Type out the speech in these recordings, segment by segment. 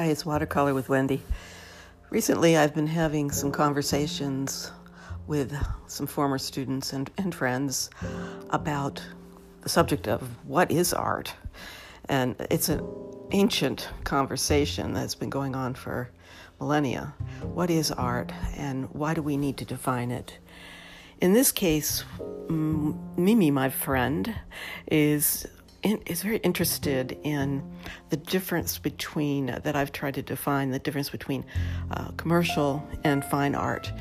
Hi, it's Watercolor with Wendy. Recently, I've been having some conversations with some former students and, and friends about the subject of what is art. And it's an ancient conversation that's been going on for millennia. What is art and why do we need to define it? In this case, Mimi, my friend, is is very interested in the difference between that I've tried to define the difference between uh, commercial and fine art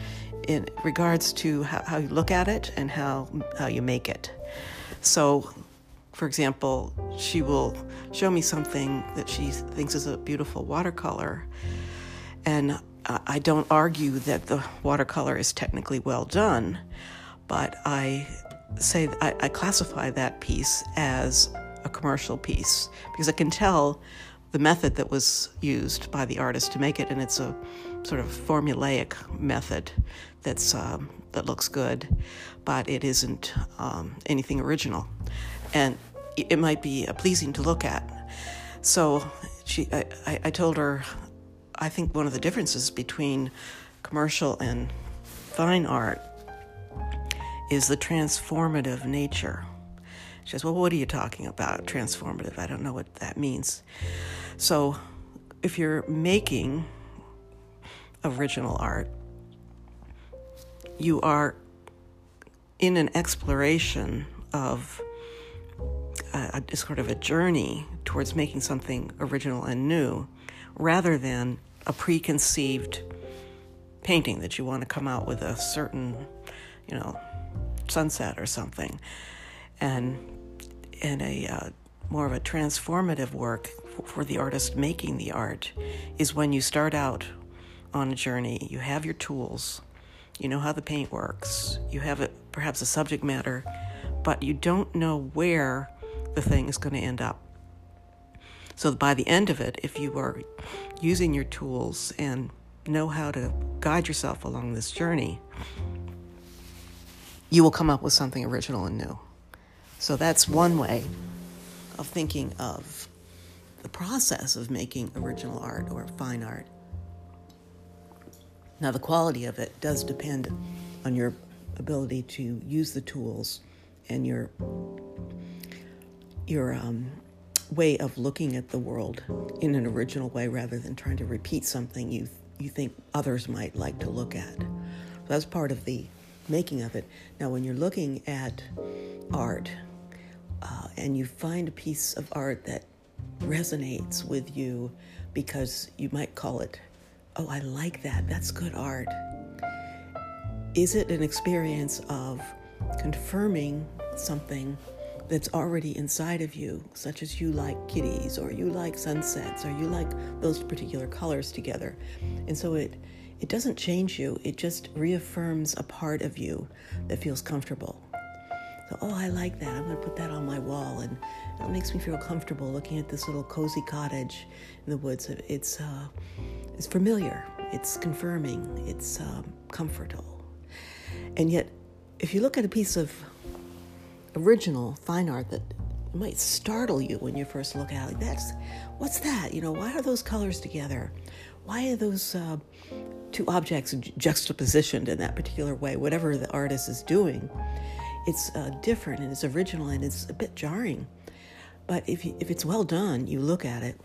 in regards to how, how, you look at it and how how you make it. So, for example, she will show me something that she thinks is a beautiful watercolor, and I don't argue that the watercolor is technically well done, but I say I, I classify that piece as a commercial piece because I can tell the method that was used by the artist to make it, and it's a sort of formulaic method that's um, that looks good, but it isn't um, anything original, and it might be uh, pleasing to look at. So she, I, I told her, I think one of the differences between commercial and fine art is the transformative nature. She says, Well, what are you talking about? Transformative. I don't know what that means. So, if you're making original art, you are in an exploration of a, a, sort of a journey towards making something original and new rather than a preconceived painting that you want to come out with a certain, you know, sunset or something. And and a uh, more of a transformative work for, for the artist making the art is when you start out on a journey. You have your tools, you know how the paint works, you have it, perhaps a subject matter, but you don't know where the thing is going to end up. So by the end of it, if you are using your tools and know how to guide yourself along this journey, you will come up with something original and new. So that's one way of thinking of the process of making original art or fine art. Now, the quality of it does depend on your ability to use the tools and your your um, way of looking at the world in an original way, rather than trying to repeat something you you think others might like to look at. So that's part of the making of it. Now, when you're looking at art, uh, and you find a piece of art that resonates with you because you might call it, oh, I like that, that's good art. Is it an experience of confirming something that's already inside of you, such as you like kitties, or you like sunsets, or you like those particular colors together? And so it it doesn't change you, it just reaffirms a part of you that feels comfortable. So, oh, I like that. I'm going to put that on my wall. And it makes me feel comfortable looking at this little cozy cottage in the woods. It's, uh, it's familiar, it's confirming, it's um, comfortable. And yet, if you look at a piece of original fine art that might startle you when you first look at it, like that's what's that? You know, why are those colors together? Why are those uh, two objects juxtapositioned in that particular way? Whatever the artist is doing it's uh, different and it's original and it's a bit jarring. But if, you, if it's well done, you look at it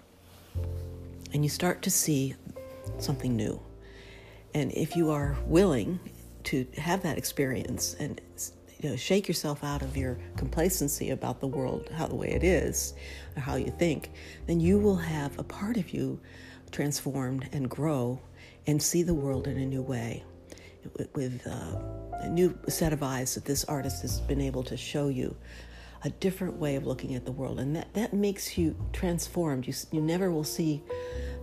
and you start to see something new. And if you are willing to have that experience and you know, shake yourself out of your complacency about the world, how the way it is, or how you think, then you will have a part of you transformed and grow and see the world in a new way with uh, a new set of eyes that this artist has been able to show you a different way of looking at the world. And that, that makes you transformed. You, you never will see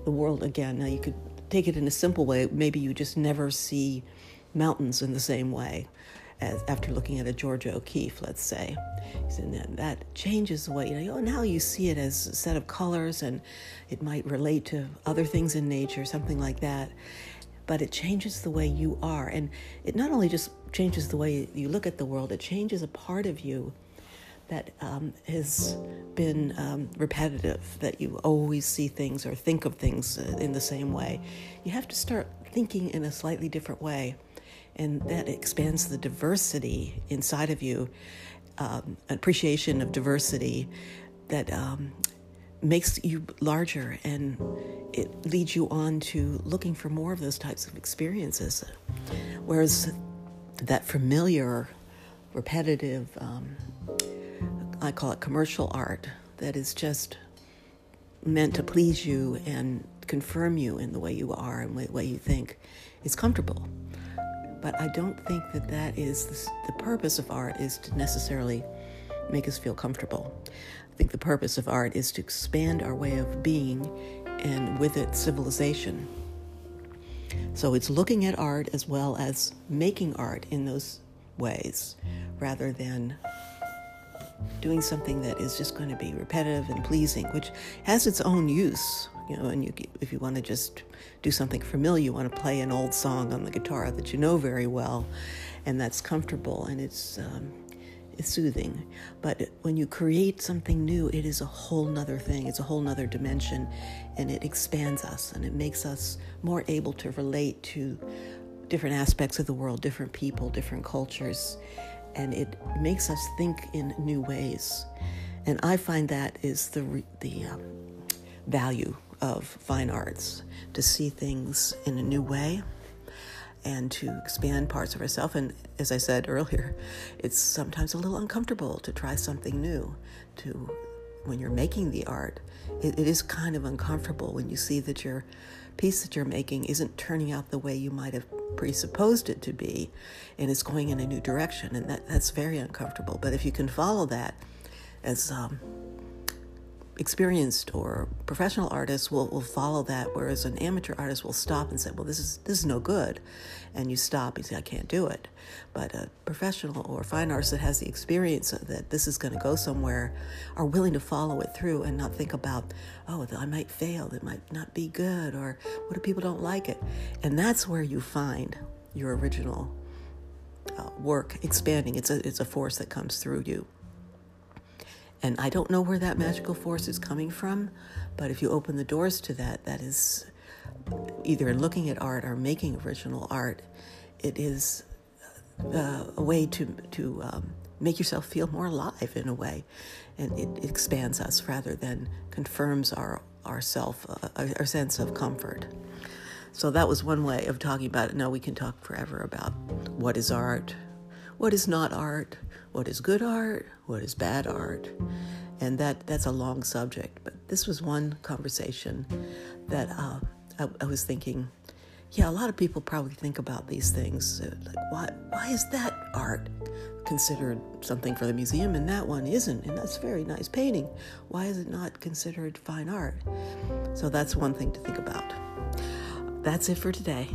the world again. Now you could take it in a simple way. Maybe you just never see mountains in the same way as after looking at a georgia o'keeffe let's say. That, that changes the way you know now you see it as a set of colors and it might relate to other things in nature something like that but it changes the way you are. And it not only just changes the way you look at the world, it changes a part of you that um, has been um, repetitive, that you always see things or think of things uh, in the same way. You have to start thinking in a slightly different way, and that expands the diversity inside of you, um, appreciation of diversity that um, makes you larger and it leads you on to looking for more of those types of experiences. Whereas that familiar, repetitive, um, I call it commercial art that is just meant to please you and confirm you in the way you are and the way you think is comfortable. But I don't think that that is the, purpose of art is to necessarily make us feel comfortable. Think the purpose of art is to expand our way of being and with it civilization. So it's looking at art as well as making art in those ways rather than doing something that is just going to be repetitive and pleasing, which has its own use. You know, and you, if you want to just do something familiar, you want to play an old song on the guitar that you know very well, and that's comfortable and it's um, it's soothing. But when you create something new, it is a whole nother thing. It's a whole nother dimension, and it expands us and it makes us more able to relate to different aspects of the world, different people, different cultures and it makes us think in new ways. And I find that is the the um, value of fine arts to see things in a new way and to expand parts of herself. And as I said earlier, it's sometimes a little uncomfortable to try something new. To when you're making the art, it, it is kind of uncomfortable when you see that your piece that you're making isn't turning out the way you might have presupposed it to be and it's going in a new direction and that, that's very uncomfortable but if you can follow that as um, experienced or professional artists will, will follow that whereas an amateur artist will stop and say well this is this is no good and you stop and say i can't do it. But a professional or fine artist that has the experience that this is going to go somewhere are willing to follow it through and not think about oh i might fail it might not be good or what if people don't like it? And that's where you find your original uh, work expanding. It's a it's a force that comes through you and I don't know where that magical force is coming from, but if you open the doors to that, that is either in looking at art or making original art, it is uh, a way to, to um, make yourself feel more alive in a way. And it, expands us rather than confirms our, our self, uh, our sense of comfort. So that was one way of talking about it. Now we can talk forever about what is art, what is not art, what is good art, what is bad art. And that, that's a long subject, but this was one conversation that uh, I, I, was thinking, yeah, a lot of people probably think about these things. Like, why, why is that art considered something for the museum and that one isn't? And that's very nice painting. Why is it not considered fine art? So that's one thing to think about. That's it for today.